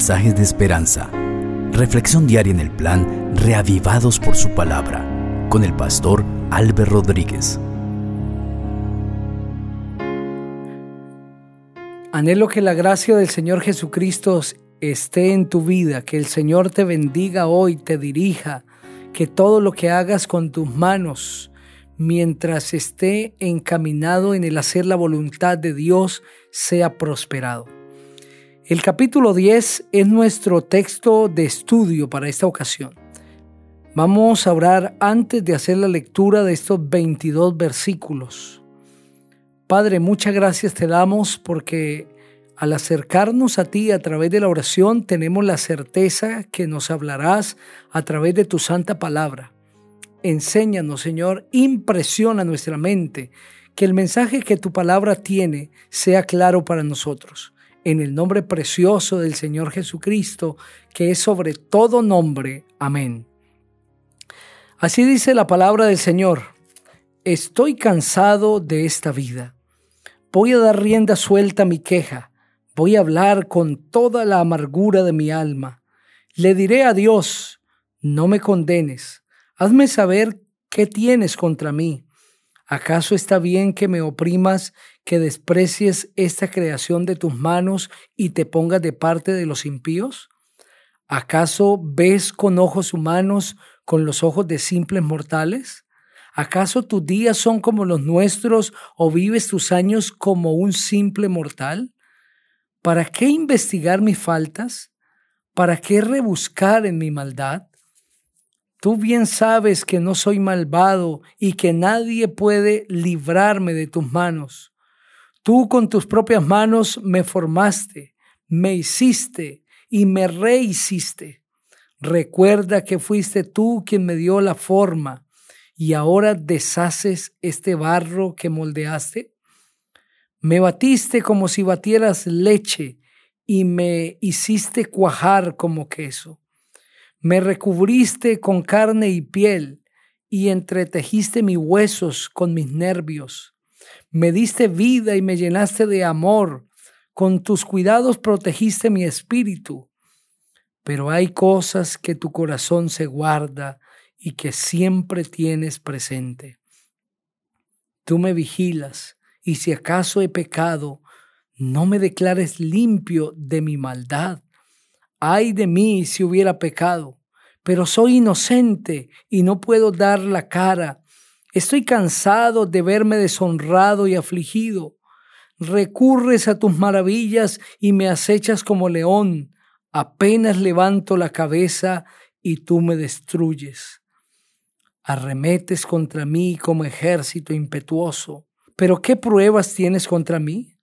mensajes de esperanza. Reflexión diaria en el plan Reavivados por su palabra con el pastor Álvaro Rodríguez. Anhelo que la gracia del Señor Jesucristo esté en tu vida, que el Señor te bendiga hoy, te dirija, que todo lo que hagas con tus manos, mientras esté encaminado en el hacer la voluntad de Dios, sea prosperado. El capítulo 10 es nuestro texto de estudio para esta ocasión. Vamos a orar antes de hacer la lectura de estos 22 versículos. Padre, muchas gracias te damos porque al acercarnos a ti a través de la oración tenemos la certeza que nos hablarás a través de tu santa palabra. Enséñanos, Señor, impresiona nuestra mente, que el mensaje que tu palabra tiene sea claro para nosotros en el nombre precioso del Señor Jesucristo, que es sobre todo nombre. Amén. Así dice la palabra del Señor. Estoy cansado de esta vida. Voy a dar rienda suelta a mi queja. Voy a hablar con toda la amargura de mi alma. Le diré a Dios, no me condenes. Hazme saber qué tienes contra mí. ¿Acaso está bien que me oprimas que desprecies esta creación de tus manos y te pongas de parte de los impíos? ¿Acaso ves con ojos humanos, con los ojos de simples mortales? ¿Acaso tus días son como los nuestros o vives tus años como un simple mortal? ¿Para qué investigar mis faltas? ¿Para qué rebuscar en mi maldad? Tú bien sabes que no soy malvado y que nadie puede librarme de tus manos. Tú con tus propias manos me formaste, me hiciste y me rehiciste. Recuerda que fuiste tú quien me dio la forma y ahora deshaces este barro que moldeaste. Me batiste como si batieras leche y me hiciste cuajar como queso. Me recubriste con carne y piel y entretejiste mis huesos con mis nervios. Me diste vida y me llenaste de amor. Con tus cuidados protegiste mi espíritu. Pero hay cosas que tu corazón se guarda y que siempre tienes presente. Tú me vigilas y si acaso he pecado, no me declares limpio de mi maldad. Ay de mí si hubiera pecado, pero soy inocente y no puedo dar la cara Estoy cansado de verme deshonrado y afligido. Recurres a tus maravillas y me acechas como león. Apenas levanto la cabeza y tú me destruyes. Arremetes contra mí como ejército impetuoso. Pero ¿qué pruebas tienes contra mí?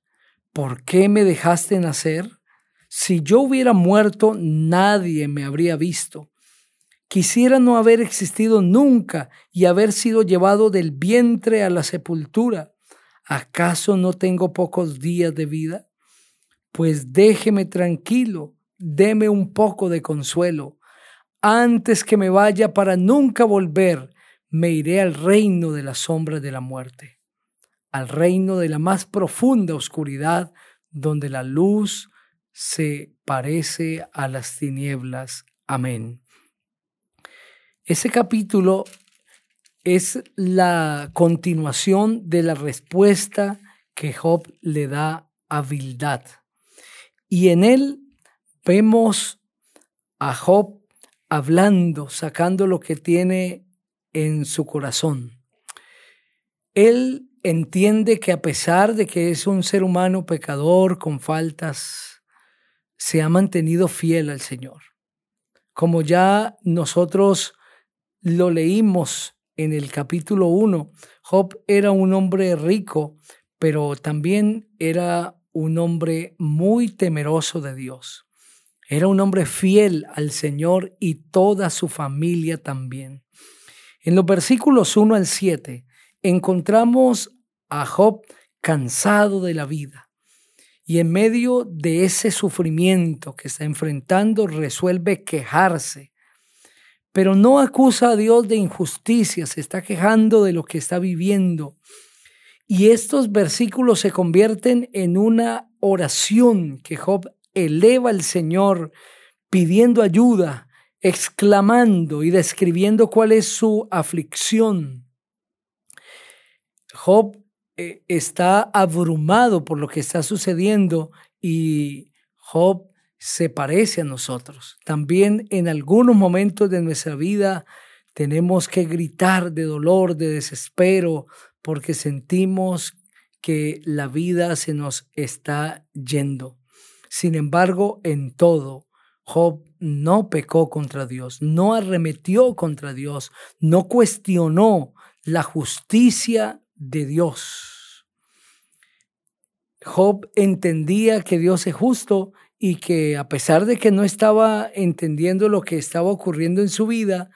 ¿Por qué me dejaste nacer? Si yo hubiera muerto, nadie me habría visto. Quisiera no haber existido nunca y haber sido llevado del vientre a la sepultura. ¿Acaso no tengo pocos días de vida? Pues déjeme tranquilo, deme un poco de consuelo. Antes que me vaya para nunca volver, me iré al reino de la sombra de la muerte, al reino de la más profunda oscuridad, donde la luz se parece a las tinieblas. Amén. Ese capítulo es la continuación de la respuesta que Job le da a Bildad. Y en él vemos a Job hablando, sacando lo que tiene en su corazón. Él entiende que a pesar de que es un ser humano pecador con faltas, se ha mantenido fiel al Señor. Como ya nosotros lo leímos en el capítulo 1. Job era un hombre rico, pero también era un hombre muy temeroso de Dios. Era un hombre fiel al Señor y toda su familia también. En los versículos 1 al 7 encontramos a Job cansado de la vida y en medio de ese sufrimiento que está enfrentando resuelve quejarse pero no acusa a Dios de injusticia, se está quejando de lo que está viviendo. Y estos versículos se convierten en una oración que Job eleva al Señor pidiendo ayuda, exclamando y describiendo cuál es su aflicción. Job eh, está abrumado por lo que está sucediendo y Job se parece a nosotros. También en algunos momentos de nuestra vida tenemos que gritar de dolor, de desespero, porque sentimos que la vida se nos está yendo. Sin embargo, en todo, Job no pecó contra Dios, no arremetió contra Dios, no cuestionó la justicia de Dios. Job entendía que Dios es justo y que a pesar de que no estaba entendiendo lo que estaba ocurriendo en su vida,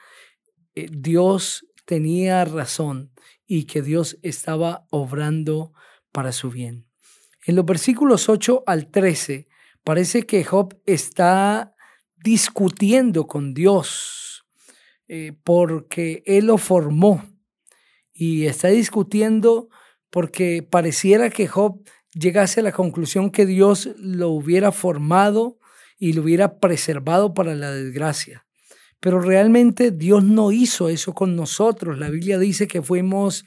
eh, Dios tenía razón y que Dios estaba obrando para su bien. En los versículos 8 al 13 parece que Job está discutiendo con Dios eh, porque Él lo formó y está discutiendo porque pareciera que Job llegase a la conclusión que Dios lo hubiera formado y lo hubiera preservado para la desgracia. Pero realmente Dios no hizo eso con nosotros. La Biblia dice que fuimos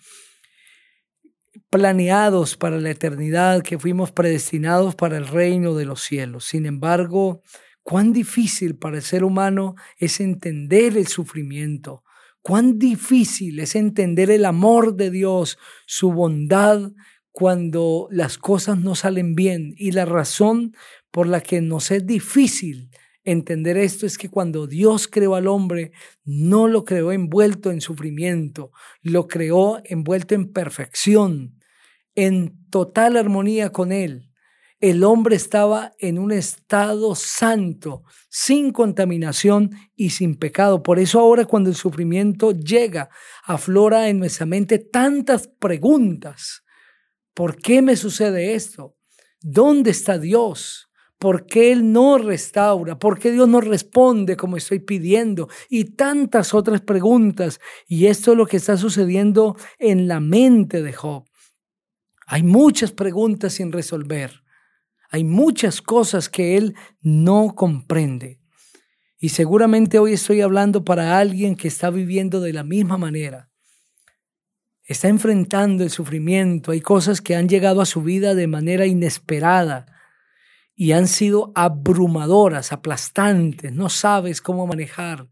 planeados para la eternidad, que fuimos predestinados para el reino de los cielos. Sin embargo, cuán difícil para el ser humano es entender el sufrimiento, cuán difícil es entender el amor de Dios, su bondad cuando las cosas no salen bien. Y la razón por la que nos es difícil entender esto es que cuando Dios creó al hombre, no lo creó envuelto en sufrimiento, lo creó envuelto en perfección, en total armonía con Él. El hombre estaba en un estado santo, sin contaminación y sin pecado. Por eso ahora cuando el sufrimiento llega, aflora en nuestra mente tantas preguntas. ¿Por qué me sucede esto? ¿Dónde está Dios? ¿Por qué Él no restaura? ¿Por qué Dios no responde como estoy pidiendo? Y tantas otras preguntas. Y esto es lo que está sucediendo en la mente de Job. Hay muchas preguntas sin resolver. Hay muchas cosas que Él no comprende. Y seguramente hoy estoy hablando para alguien que está viviendo de la misma manera. Está enfrentando el sufrimiento. Hay cosas que han llegado a su vida de manera inesperada y han sido abrumadoras, aplastantes, no sabes cómo manejar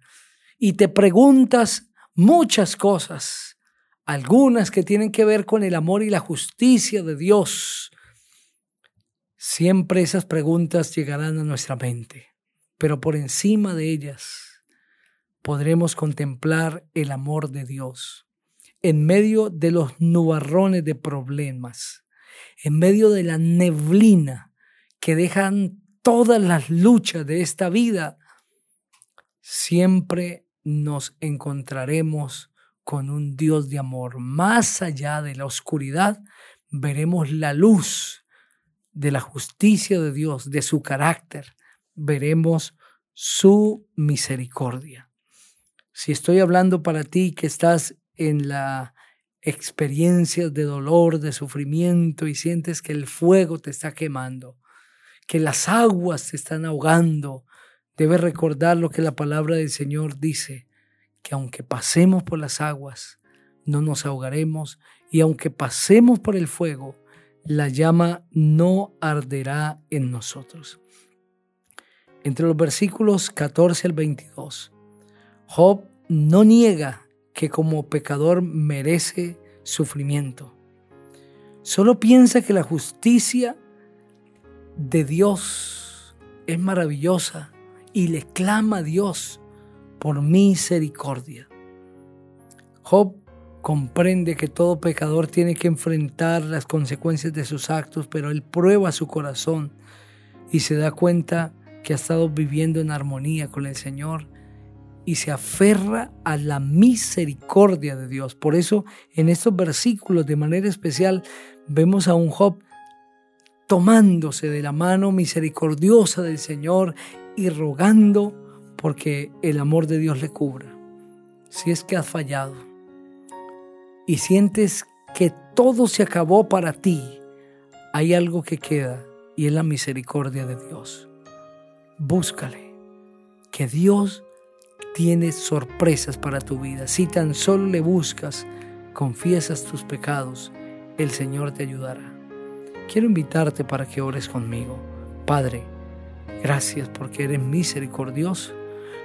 y te preguntas muchas cosas, algunas que tienen que ver con el amor y la justicia de Dios. Siempre esas preguntas llegarán a nuestra mente, pero por encima de ellas podremos contemplar el amor de Dios en medio de los nubarrones de problemas, en medio de la neblina que dejan todas las luchas de esta vida, siempre nos encontraremos con un Dios de amor. Más allá de la oscuridad, veremos la luz de la justicia de Dios, de su carácter. Veremos su misericordia. Si estoy hablando para ti que estás en la experiencia de dolor, de sufrimiento y sientes que el fuego te está quemando, que las aguas se están ahogando, debes recordar lo que la palabra del Señor dice, que aunque pasemos por las aguas, no nos ahogaremos, y aunque pasemos por el fuego, la llama no arderá en nosotros. Entre los versículos 14 al 22, Job no niega que como pecador merece sufrimiento. Solo piensa que la justicia de Dios es maravillosa y le clama a Dios por misericordia. Job comprende que todo pecador tiene que enfrentar las consecuencias de sus actos, pero él prueba su corazón y se da cuenta que ha estado viviendo en armonía con el Señor y se aferra a la misericordia de Dios. Por eso en estos versículos de manera especial vemos a un Job tomándose de la mano misericordiosa del Señor y rogando porque el amor de Dios le cubra. Si es que has fallado y sientes que todo se acabó para ti, hay algo que queda y es la misericordia de Dios. búscale, que Dios tiene sorpresas para tu vida. Si tan solo le buscas, confiesas tus pecados, el Señor te ayudará. Quiero invitarte para que ores conmigo. Padre, gracias porque eres misericordioso,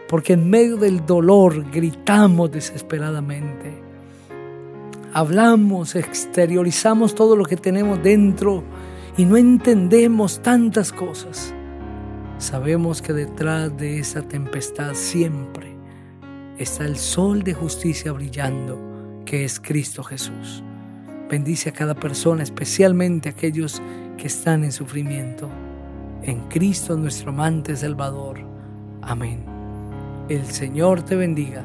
porque en medio del dolor gritamos desesperadamente. Hablamos, exteriorizamos todo lo que tenemos dentro y no entendemos tantas cosas. Sabemos que detrás de esa tempestad siempre está el sol de justicia brillando, que es Cristo Jesús. Bendice a cada persona, especialmente a aquellos que están en sufrimiento. En Cristo nuestro amante Salvador. Amén. El Señor te bendiga